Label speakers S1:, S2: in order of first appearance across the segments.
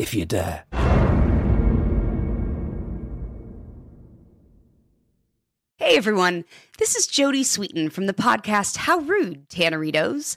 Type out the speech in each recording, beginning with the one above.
S1: if you dare.
S2: Hey everyone, this is Jodie Sweetin from the podcast How Rude, Tanneritos.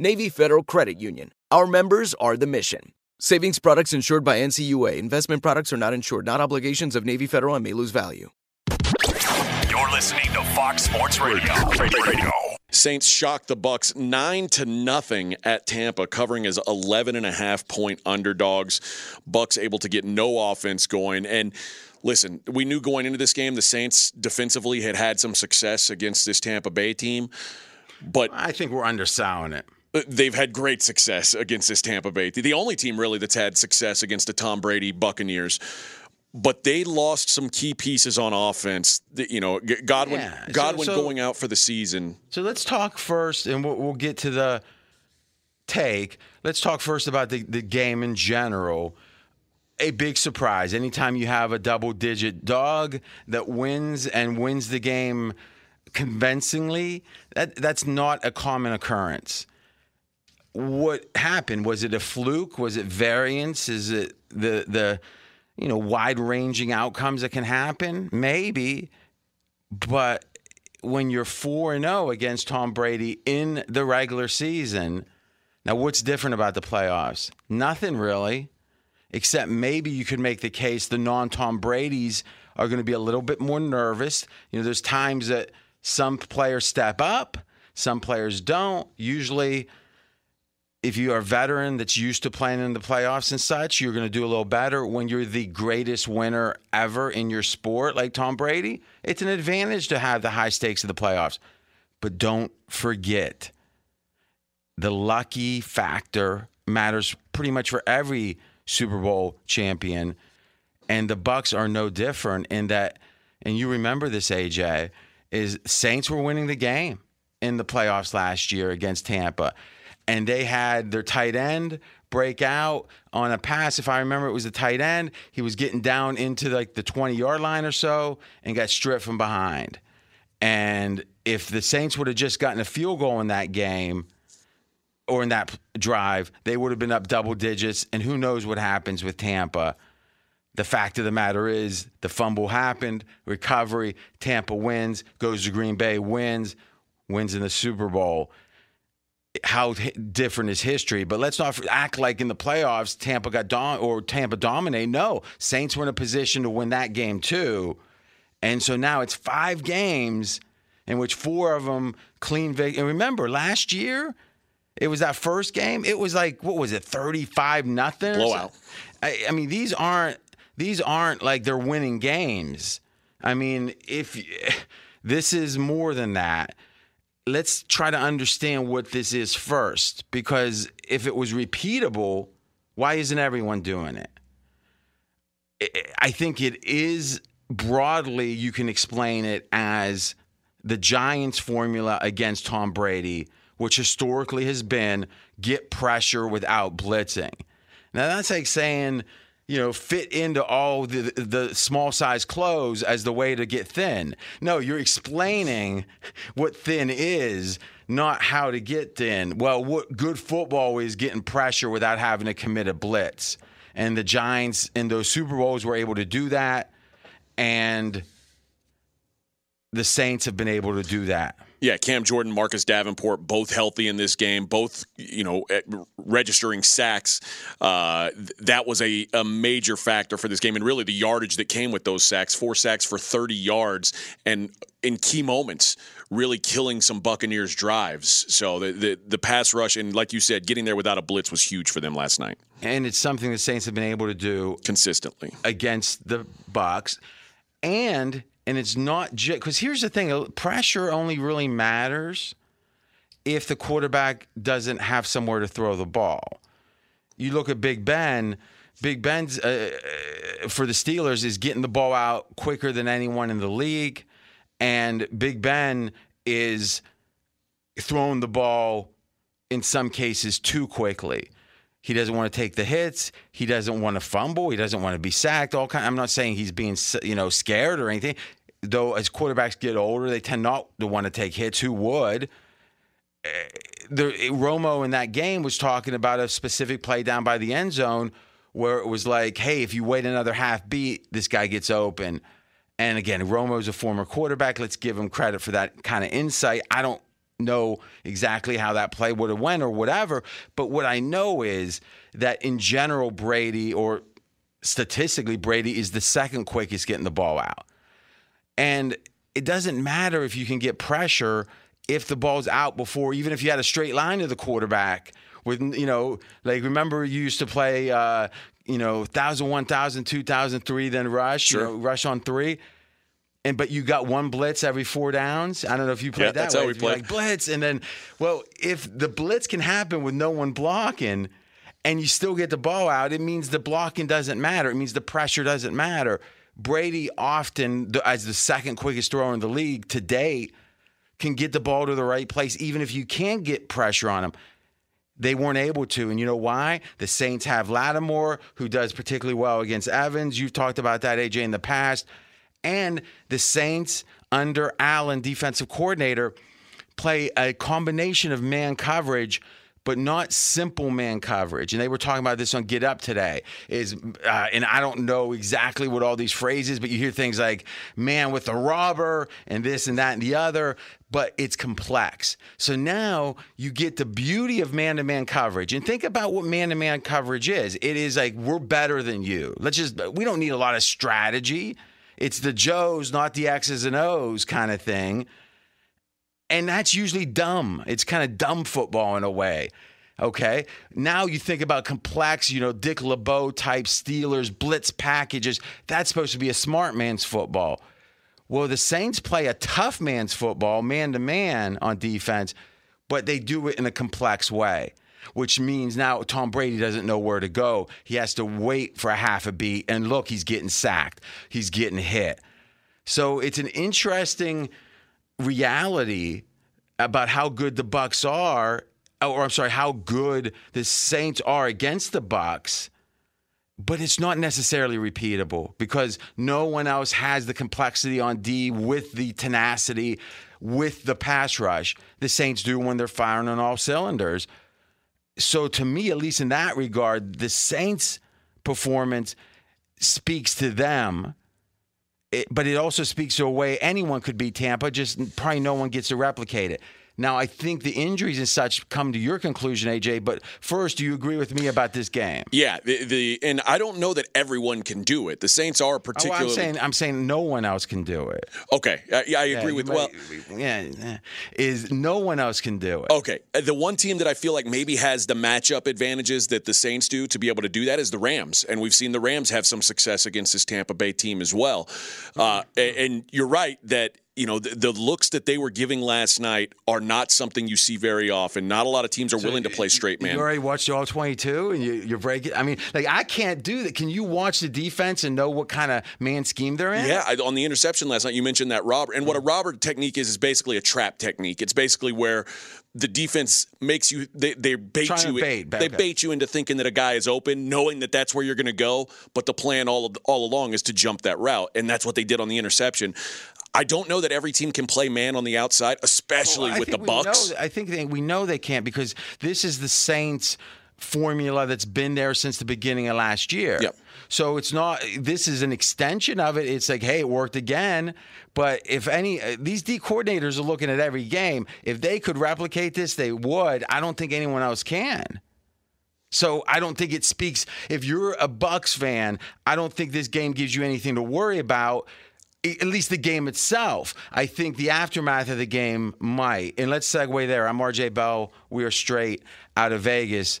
S3: Navy Federal Credit Union. Our members are the mission. Savings products insured by NCUA. Investment products are not insured, not obligations of Navy Federal and may lose value.
S4: You're listening to Fox Sports Radio. Radio.
S5: Saints shocked the Bucs 9 to nothing at Tampa covering as 11 and a half point underdogs. Bucs able to get no offense going and listen, we knew going into this game the Saints defensively had had some success against this Tampa Bay team, but
S6: I think we're underselling it.
S5: Uh, they've had great success against this Tampa Bay. The only team really that's had success against the Tom Brady Buccaneers. But they lost some key pieces on offense. You know, Godwin,
S6: Yeah, so-
S5: Godwin
S6: so-
S5: going out for the season.
S6: So let's talk first, and we'll, we'll get to the take. Let's talk first about the, the game in general. A big surprise. Anytime you have a double digit dog that wins and wins the game convincingly, that, that's not a common occurrence. What happened? Was it a fluke? Was it variance? Is it the the you know wide ranging outcomes that can happen? Maybe, but when you're 4 and 0 against Tom Brady in the regular season, now what's different about the playoffs? Nothing really, except maybe you could make the case the non Tom Brady's are going to be a little bit more nervous. You know, there's times that some players step up, some players don't. Usually, if you are a veteran that's used to playing in the playoffs and such, you're going to do a little better. When you're the greatest winner ever in your sport, like Tom Brady, it's an advantage to have the high stakes of the playoffs. But don't forget, the lucky factor matters pretty much for every Super Bowl champion, and the Bucs are no different in that. And you remember this, AJ, is Saints were winning the game in the playoffs last year against Tampa and they had their tight end break out on a pass. If I remember, it was a tight end. He was getting down into like the 20 yard line or so and got stripped from behind. And if the Saints would have just gotten a field goal in that game or in that drive, they would have been up double digits. And who knows what happens with Tampa. The fact of the matter is, the fumble happened, recovery, Tampa wins, goes to Green Bay, wins, wins in the Super Bowl how different is history. But let's not act like in the playoffs Tampa got dom- or Tampa dominate. No, Saints were in a position to win that game too, and so now it's five games in which four of them clean. Vic- and remember, last year it was that first game. It was like what was it, thirty-five nothing?
S5: Blowout.
S6: I, I mean, these aren't. these aren't like they're winning games. I mean, if this is more than that, let's try to understand what this is first. Because if it was repeatable, why isn't everyone doing it? I think it is broadly, you can explain it as the Giants' formula against Tom Brady, which historically has been get pressure without blitzing. Now, that's like saying, you know, fit into all the, the small size clothes as the way to get thin. No, you're explaining what thin is, not how to get thin. Well, what good football is getting pressure without having to commit a blitz. And the Giants in those Super Bowls were able to do that. And the Saints have been able to do that.
S5: Yeah, Cam Jordan, Marcus Davenport, both healthy in this game, both you know registering sacks. Uh, that was a, a major factor for this game, and really the yardage that came with those sacks. Four sacks for 30 yards, and in key moments, really killing some Buccaneers drives. So the, the the pass rush, and like you said, getting there without a blitz was huge for them last night.
S6: And it's something the Saints have been able to do
S5: consistently
S6: against the Bucs, and and it's not just because here's the thing pressure only really matters if the quarterback doesn't have somewhere to throw the ball. You look at Big Ben. Big Ben's uh, for the Steelers is getting the ball out quicker than anyone in the league, and Big Ben is throwing the ball in some cases too quickly. He doesn't want to take the hits. He doesn't want to fumble. He doesn't want to be sacked. All kind. I'm not saying he's being you know scared or anything though as quarterbacks get older, they tend not to want to take hits. Who would? Eh, the, Romo in that game was talking about a specific play down by the end zone where it was like, hey, if you wait another half beat, this guy gets open. And again, Romo's a former quarterback. Let's give him credit for that kind of insight. I don't know exactly how that play would have went or whatever, but what I know is that in general, Brady or statistically, Brady is the second quickest getting the ball out. And it doesn't matter if you can get pressure if the ball's out before, even if you had a straight line to the quarterback. With you know, like remember you used to play, uh, you know, thousand, one thousand, two thousand, three, then rush, sure. you know, rush on three. And but you got one blitz every four downs. I don't know if you played
S5: yeah,
S6: that
S5: that's
S6: way.
S5: How we play.
S6: Like blitz, and then well, if the blitz can happen with no one blocking, and you still get the ball out, it means the blocking doesn't matter. It means the pressure doesn't matter. Brady often, as the second quickest thrower in the league to date, can get the ball to the right place, even if you can't get pressure on him. They weren't able to. And you know why? The Saints have Lattimore, who does particularly well against Evans. You've talked about that, AJ, in the past. And the Saints, under Allen, defensive coordinator, play a combination of man coverage but not simple man coverage. And they were talking about this on Get Up today. Is uh, and I don't know exactly what all these phrases, but you hear things like "man with the robber" and this and that and the other. But it's complex. So now you get the beauty of man to man coverage. And think about what man to man coverage is. It is like we're better than you. Let's just we don't need a lot of strategy. It's the Joes, not the X's and O's kind of thing. And that's usually dumb. It's kind of dumb football in a way. Okay. Now you think about complex, you know, Dick LeBeau type Steelers blitz packages. That's supposed to be a smart man's football. Well, the Saints play a tough man's football, man to man on defense, but they do it in a complex way, which means now Tom Brady doesn't know where to go. He has to wait for a half a beat. And look, he's getting sacked, he's getting hit. So it's an interesting reality about how good the Bucs are, or I'm sorry, how good the Saints are against the Bucs. But it's not necessarily repeatable because no one else has the complexity on D with the tenacity, with the pass rush the Saints do when they're firing on all cylinders. So, to me, at least in that regard, the Saints' performance speaks to them it, but it also speaks to a way anyone could beat Tampa, just probably no one gets to replicate it. Now, I think the injuries and such come to your conclusion, AJ. But first, do you agree with me about this game?
S5: Yeah, the, the and I don't know that everyone can do it. The Saints are
S6: Oh,
S5: particularly.
S6: I'm saying I'm saying no one else can do it.
S5: okay, I, yeah, I agree with.
S6: might-
S5: Well,
S6: yeah, is no one else can do it.
S5: Okay. Uh, The one team that I feel like maybe has the matchup advantages that the Saints do to be able to do that is the Rams. And we've seen the Rams have some success against this Tampa Bay team as well. Uh, and you're right that. You know the, the looks that they were giving last night are not something you see very often. Not a lot of teams are willing to play straight man.
S6: You already watched all 22 and you, you're breaking. I mean, like, I can't do that. Can you watch the defense and know what kind of man scheme they're in?
S5: Yeah, I, on the interception last night, you mentioned that robber. And what a mm. robber technique is is basically a trap technique. It's basically where the defense makes you they, they bait
S6: Trying
S5: you
S6: bait,
S5: they
S6: okay.
S5: bait you into thinking that a guy is open, knowing that that's where you're going to go. But the plan all of, all along is to jump that route, and that's what they did on the interception. I don't know that every team can play man on the outside, especially
S6: Well,
S5: with the
S6: we know Bucs. I think they, we know they can't because this is the Saints formula that's been there since the beginning of last year.
S5: Yep.
S6: So it's not. This is an extension of it. It's like, hey, it worked again. But if any, uh, these D coordinators are looking at every game. If they could replicate this, they would. I don't think anyone else can. So I don't think it speaks. If you're a Bucs fan, I don't think this game gives you anything to worry about. At least the game itself. I think the aftermath of the game might. And let's segue there. I'm RJ Bell. We are straight out of Vegas.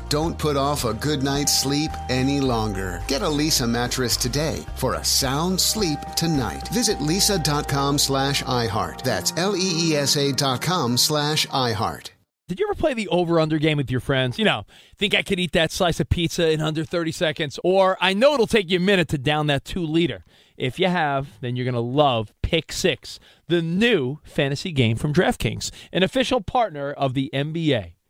S7: Don't put off a good night's sleep any longer. Get a Leesa mattress today for a sound sleep tonight. Visit leesa.com slash iHeart. That's L-E-E-S-A dot com slash iHeart.
S8: Did you ever play the over under game with your friends? You know, think I could eat that slice of pizza in under 30 seconds? Or I know it'll take you a minute to down that two liter. If you have, then you're going to love Pick Six, the new fantasy game from DraftKings, an official partner of the NBA.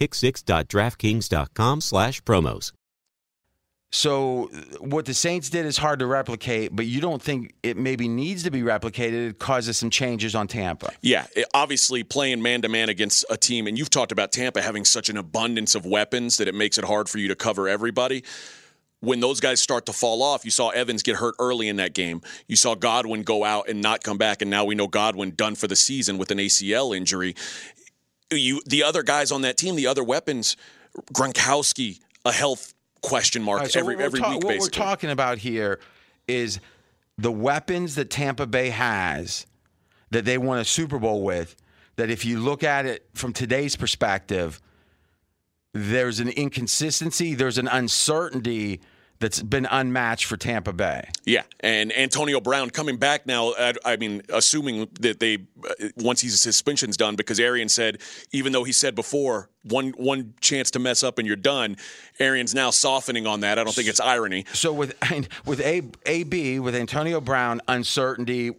S9: pick6.draftkings.com slash promos.
S6: So what the Saints did is hard to replicate, but you don't think it maybe needs to be replicated. It causes some changes on Tampa.
S5: Yeah, it- obviously playing man to man against a team, and you've talked about Tampa having such an abundance of weapons that it makes it hard for you to cover everybody. When those guys start to fall off, you saw Evans get hurt early in that game. You saw Godwin go out and not come back, and now we know Godwin done for the season with an ACL injury. You, the other guys on that team, the other weapons, Gronkowski, a health question mark
S6: right, so
S5: every every
S6: ta-
S5: week.
S6: What
S5: basically,
S6: we're talking about here is the weapons that Tampa Bay has that they won a Super Bowl with. That if you look at it from today's perspective, there's an inconsistency, there's an uncertainty that's been unmatched for Tampa Bay.
S5: Yeah, and Antonio Brown coming back now. I, I mean, assuming that they uh, once his suspension's done, because Arian said even though he said before one one chance to mess up and you're done, Arian's now softening on that. I don't think it's irony.
S6: So with with A, AB with Antonio Brown, uncertainty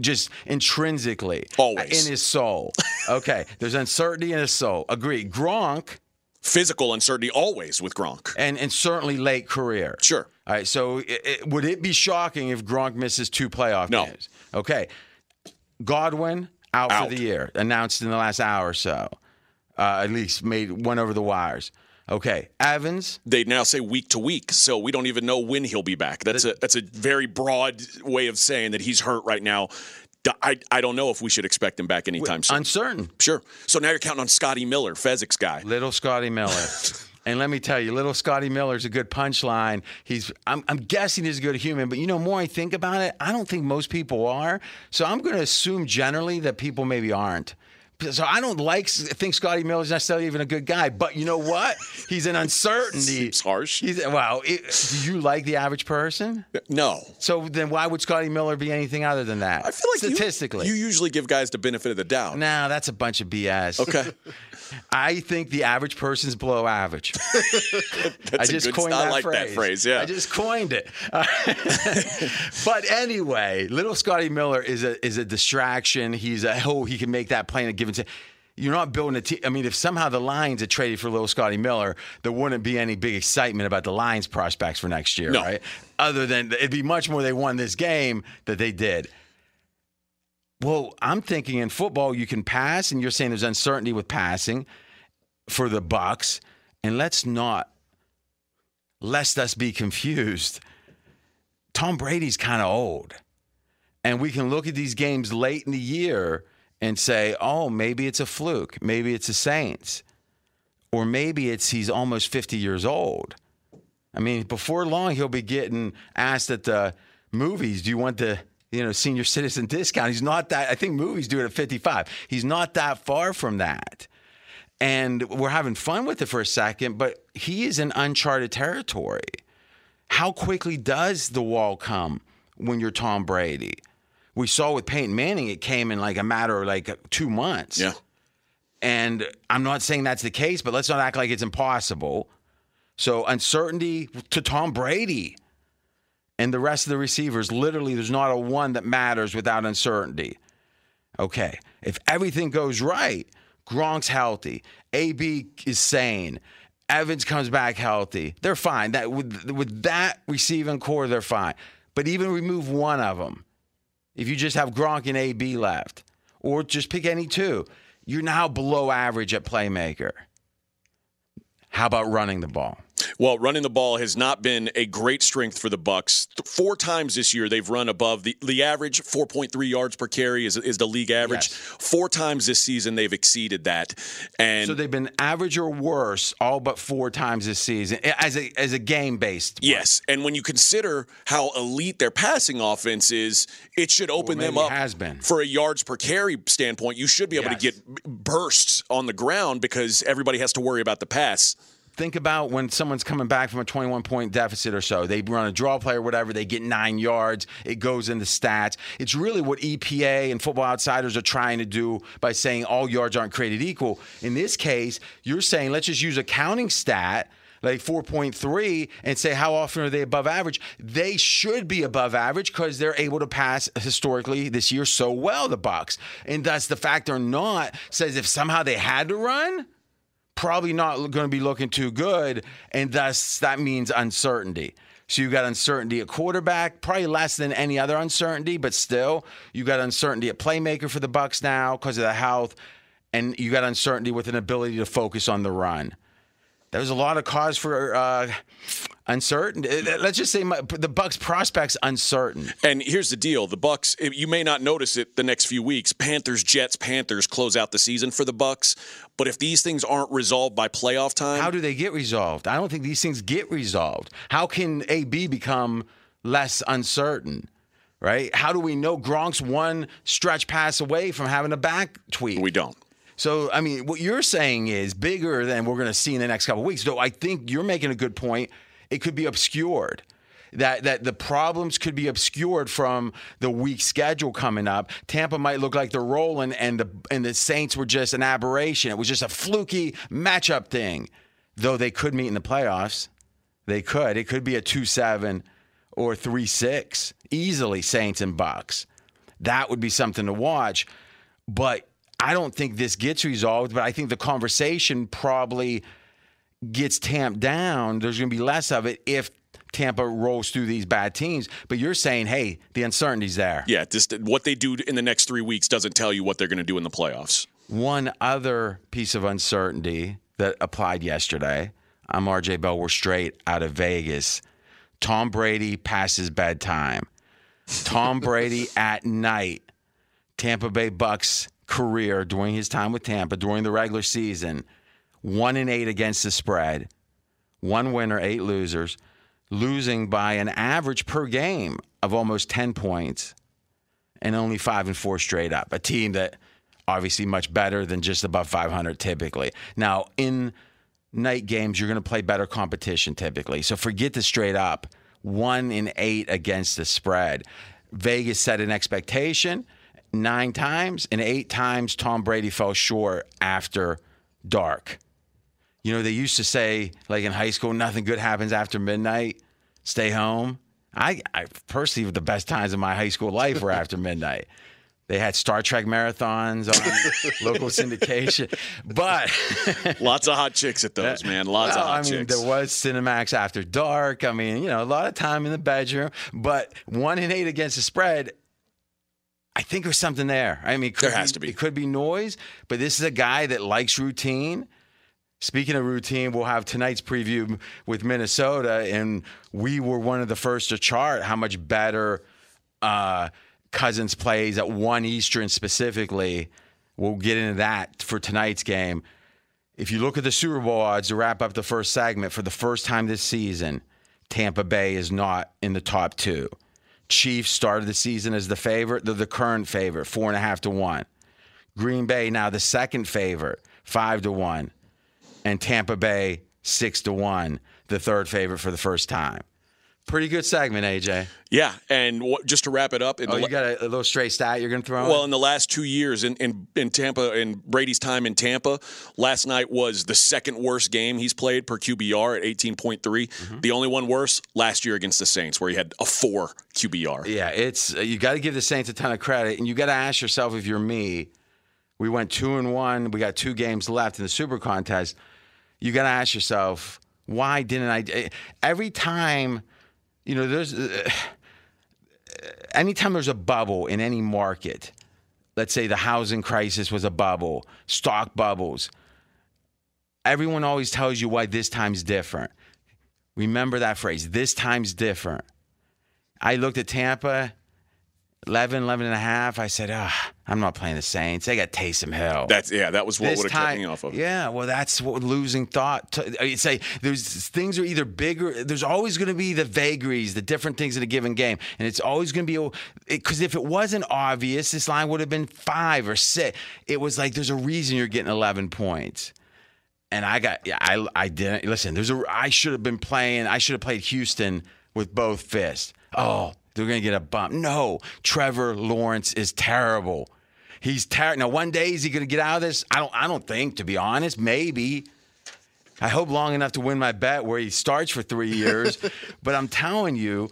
S6: just intrinsically
S5: Always.
S6: in his soul. Okay, there's uncertainty in his soul. Agree. Gronk,
S5: Physical uncertainty always with Gronk.
S6: and and certainly late career.
S5: Sure.
S6: All right. So it, it- would it be shocking if Gronk misses two playoff
S5: No.
S6: games? Okay. Godwin out,
S5: Out.
S6: for the year, announced in the last hour or so. Uh, at least made one over the wires. Okay, Evans.
S5: They now say week to week, so we don't even know when he'll be back. That's a that's a very broad way of saying that he's hurt right now. I, I don't know if we should expect him back anytime soon.
S6: Uncertain.
S5: Sure. So now you're counting on Scotty Miller, Fezzik's guy.
S6: Little Scotty Miller. and let me tell you, little Scotty Miller's a good punchline. He's I'm, I'm guessing he's a good human, but you know, more I think about it, I don't think most people are. So I'm going to assume generally that people maybe aren't. So I don't like think Scotty Miller's necessarily even a good guy, but you know what? He's an uncertainty.
S5: Seems harsh.
S6: He's wow. It, do you like the average person?
S5: No.
S6: So then why would Scotty Miller be anything other than that?
S5: I feel like
S6: statistically,
S5: you, usually give guys the benefit of the doubt.
S6: no, that's a bunch of BS.
S5: Okay.
S6: I think the average person's below average. I just coined
S5: I
S6: that
S5: like
S6: phrase.
S5: that phrase. Yeah.
S6: I just coined it. Uh, but anyway, little Scotty Miller is a is a distraction. He's a oh he can make that play in a given. T- you're not building a team. I mean, if somehow the Lions had traded for little Scotty Miller, there wouldn't be any big excitement about the Lions prospects for next year,
S5: No.
S6: right? Other than it'd be much more they won this game that they did. Well, I'm thinking in football you can pass, and you're saying there's uncertainty with passing for the Bucs, and let's not lest us be confused. Tom Brady's kind of old, and we can look at these games late in the year and say, "Oh, maybe it's a fluke, maybe it's the Saints, or maybe it's he's almost 50 years old." I mean, before long he'll be getting asked at the movies, "Do you want the you know senior citizen discount?" He's not that. I think movies do it at 55. He's not that far from that and we're having fun with it for a second, but he is in uncharted territory. How quickly does the wall come when you're Tom Brady? We saw with Peyton Manning, it came in like a matter of like two months.
S5: Yeah.
S6: And I'm not saying that's the case, but let's not act like it's impossible. So uncertainty to Tom Brady and the rest of the receivers, literally, there's not a one that matters without uncertainty. Okay, if everything goes right, Gronk's healthy, AB is sane, Evans comes back healthy, they're fine. That with with that receiving core, they're fine. But even remove one of them, if you just have Gronk and AB left, or just pick any two, you're now below average at playmaker. How about running the ball?
S5: Well, running the ball has not been a great strength for the Bucs. Four times this year they've run above the, the average. 4.3 yards per carry is, is the league average.
S6: Yes.
S5: Four times this season they've exceeded that. And
S6: so they've been average or worse all but four times this season as a as a game based.
S5: Yes, and when you consider how elite their passing offense is, it should open them up
S6: has been.
S5: for a yards per carry standpoint. You should be able to get bursts on the ground because everybody has to worry about the pass.
S6: Think about when someone's coming back from a 21 point deficit or so. They run a draw play or whatever, they get nine yards, it goes into stats. It's really what EPA and Football Outsiders are trying to do by saying all yards aren't created equal. In this case, you're saying let's just use a counting stat like 4.3 and say how often are they above average they should be above average because they're able to pass historically this year so well the bucs and thus the fact they're not says if somehow they had to run probably not going to be looking too good, and thus that means uncertainty. So you got uncertainty at quarterback, probably less than any other uncertainty, but still you got uncertainty at playmaker for the Bucs now because of the health, and you got uncertainty with an ability to focus on the run. There's a lot of cause for uh, uncertainty. Let's just say my, the Bucs prospects uncertain.
S5: And here's the deal: the Bucs. You may not notice it the next few weeks. Panthers, Jets, Panthers close out the season for the Bucs. But if these things aren't resolved by playoff time,
S6: How do they get resolved? I don't think these things get resolved. How can AB become less uncertain? Right? How do we know Gronk's one stretch pass away from having a back tweak?
S5: we don't.
S6: So, I mean, what you're saying is bigger than we're going to see in the next couple weeks. Though I think you're making a good point. It could be obscured. That that the problems could be obscured from the weak schedule coming up. Tampa might look like they're rolling, and the and the Saints were just an aberration. It was just a fluky matchup thing. Though they could meet in the playoffs, they could. It could be a two seven or three six easily. Saints and Bucs. That would be something to watch. But I don't think this gets resolved, but I think the conversation probably gets tamped down. There's going to be less of it if Tampa rolls through these bad teams. But you're saying, hey, the uncertainty's there.
S5: yeah, just what they do in the next three weeks doesn't tell you what they're going to do in the playoffs.
S6: One other piece of uncertainty that applied yesterday. I'm RJ Bell. We're straight out of Vegas. Tom Brady passes bedtime. Tom Brady at night. Tampa Bay Bucs career during his time with Tampa during the regular season. One and eight against the spread. One winner, eight losers. Losing by an average per game of almost 10 points and only five and four straight up. A team that obviously much better than just above 500 typically. Now, in night games, you're going to play better competition typically. So forget the straight up. One in eight against the spread. Vegas set an expectation nine times, and eight times Tom Brady fell short after dark. You know, they used to say, like in high school, nothing good happens after midnight. Stay home. I, I personally, the best times of my high school life were after midnight. They had Star Trek marathons on local syndication, but
S5: Lots of hot chicks at those, man. Lots
S6: well,
S5: of hot chicks.
S6: I mean,
S5: chicks.
S6: there was Cinemax after dark. I mean, you know, a lot of time in the bedroom, but one in eight against the spread. I think there's something there. I mean, it could
S5: There has to be.
S6: It could be noise, but this is a guy that likes routine. Speaking of routine, we'll have tonight's preview with Minnesota, and we were one of the first to chart how much better uh, Cousins plays at one Eastern specifically. We'll get into that for tonight's game. If you look at the Super Bowl odds to wrap up the first segment, for the first time this season, Tampa Bay is not in the top two. Chiefs started the season as the favorite. The current favorite, four and a half to one. Green Bay now the second favorite, five to one. And Tampa Bay, six to one, the third favorite for the first time. Pretty good segment, AJ.
S5: yeah, and what, just to wrap it up, in
S6: Oh, you got a, a little straight stat you're going to throw in?
S5: Well, in the last two years in, in, in Tampa, in Brady's time in Tampa, last night was the second worst game he's played per QBR at 18.3.
S6: Mm-hmm.
S5: The only one worse last year against the Saints, where he had a four QBR.
S6: Yeah, it's uh, you got to give the Saints a ton of credit, and you got to ask yourself if you're me. We went two and one. We got two games left in the Super Contest. You got to ask yourself why didn't I? eh, Every time, you know, there's uh, anytime there's a bubble in any market. Let's say the housing crisis was a bubble, stock bubbles. Everyone always tells you why this time's different. Remember that phrase. This time's different. I looked at Tampa, 11, 11 and a half. I said, ah, I'm not playing the Saints. They got Taysom Hill.
S5: That's yeah. That was what would have kept me off of.
S6: Yeah, well, that's what losing thought. To, it's like there's things are either bigger. There's always going to be the vagaries, the different things in a given game, and it's always going to be because if it wasn't obvious, this line would have been five or six. It was like there's a reason you're getting 11 points. And I got, yeah, I, I didn't listen. There's a, I should have been playing. I should have played Houston with both fists. Oh, they're gonna get a bump. No, Trevor Lawrence is terrible. He's terrible. Now, one day is he gonna get out of this? I don't. I don't think, to be honest. Maybe. I hope long enough to win my bet where he starts for three years. but I'm telling you,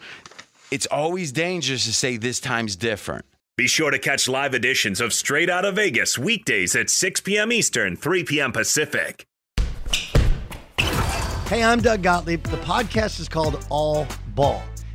S6: it's always dangerous to say this time's different.
S10: Be sure to catch live editions of Straight Out of Vegas weekdays at 6 p.m. Eastern, 3 p.m. Pacific.
S11: Hey, I'm Doug Gottlieb. The podcast is called All Ball.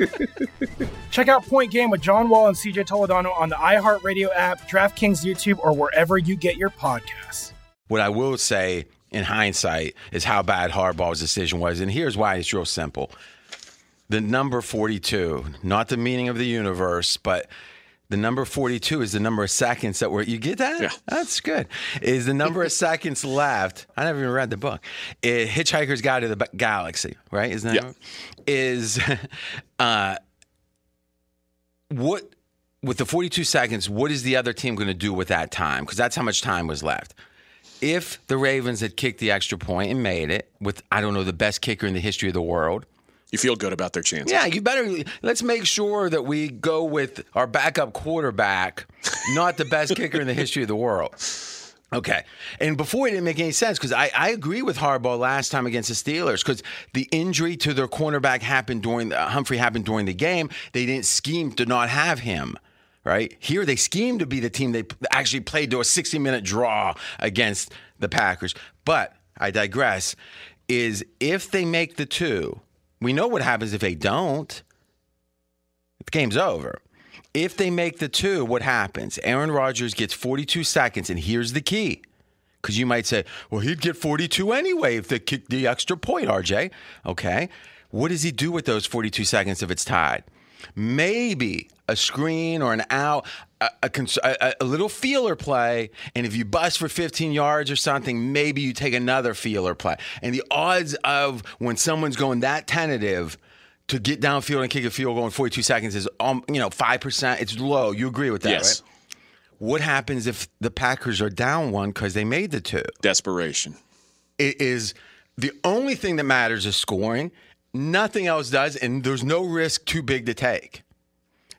S12: Check out Point Game with John Wall and CJ Toledano on the iHeartRadio app, DraftKings YouTube, or wherever you get your podcasts.
S6: What I will say in hindsight is how bad Harbaugh's decision was. And here's why it's real simple. The number 42, not the meaning of the universe, but the number 42 is the number of seconds that were, you get that? Yeah. That's good. Is the number of seconds left. I never even read the book. It, Hitchhiker's Guide to the Galaxy, right? Isn't that
S5: Yeah.
S6: is uh, what with the 42 seconds, what is the other team going to do with that time? Because that's how much time was left. if the Ravens had kicked the extra point and made it with, I don't know, the best kicker in the history of the world,
S5: You feel good about their chances.
S6: yeah, you better let's make sure that we go with our backup quarterback, not the best kicker in the history of the world. Okay. And before it didn't make any sense because I, I agree with Harbaugh last time against the Steelers because the injury to their cornerback happened during the, Humphrey happened during the game. They didn't scheme to not have him. Right here, they schemed to be the team they actually played to a 60 minute draw against the Packers. But I digress. Is if they make the two, we know what happens if they don't. The game's over. If they make the two, what happens? Aaron Rodgers gets 42 seconds, and here's the key. Because you might say, well, he'd get 42 anyway if they kick the extra point, RJ. Okay. What does he do with those 42 seconds if it's tied? Maybe a screen or an out, a, a, cons- a, a little feeler play. And if you bust for 15 yards or something, maybe you take another feeler play. And the odds of when someone's going that tentative, to get downfield and kick a field goal in 42 seconds is um, you know 5% it's low you agree with that
S5: Yes.
S6: right what happens if the packers are down one because they made the two
S5: Desperation.
S6: it is the only thing that matters is scoring nothing else does and there's no risk too big to take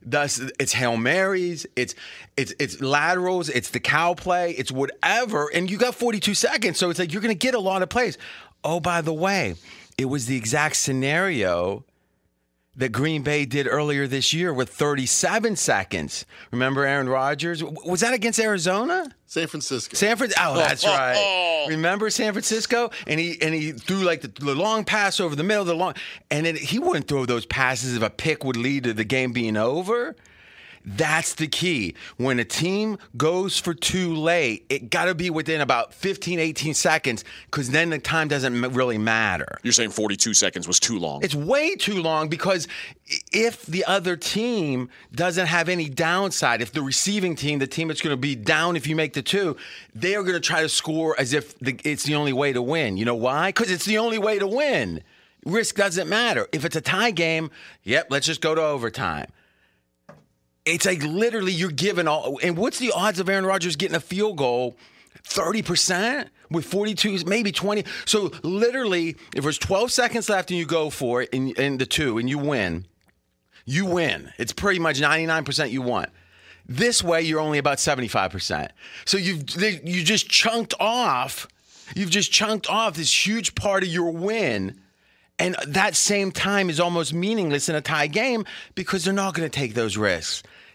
S6: Thus, it's hail marys, it's it's it's laterals, it's the Cal play, it's whatever, and you got 42 seconds, so it's like you're going to get a lot of plays. Oh, by the way, it was the exact scenario that Green Bay did earlier this year with 37 seconds. Remember Aaron Rodgers? Was that against Arizona?
S13: San Francisco.
S6: San Francisco. Oh, that's right. Remember San Francisco? And he and he threw like the, the long pass over the middle of the long, and then he wouldn't throw those passes if a pick would lead to the game being over. That's the key. When a team goes for two late, it got to be within about 15, 18 seconds because then the time doesn't really matter.
S5: You're saying 42 seconds was too long.
S6: It's way too long because if the other team doesn't have any downside, if the receiving team, the team that's going to be down if you make the two, they are going to try to score as if the, it's the only way to win. You know why? Because it's the only way to win. Risk doesn't matter. If it's a tie game, yep, let's just go to overtime. It's like literally you're giving all. And what's the odds of Aaron Rodgers getting a field goal? 30% with 42, maybe 20. So literally, if there's 12 seconds left and you go for it in, in the two and you win, you win. It's pretty much 99% you want. This way, you're only about 75%. So you've you just chunked off. You've just chunked off this huge part of your win. And that same time is almost meaningless in a tie game because they're not going to take those risks.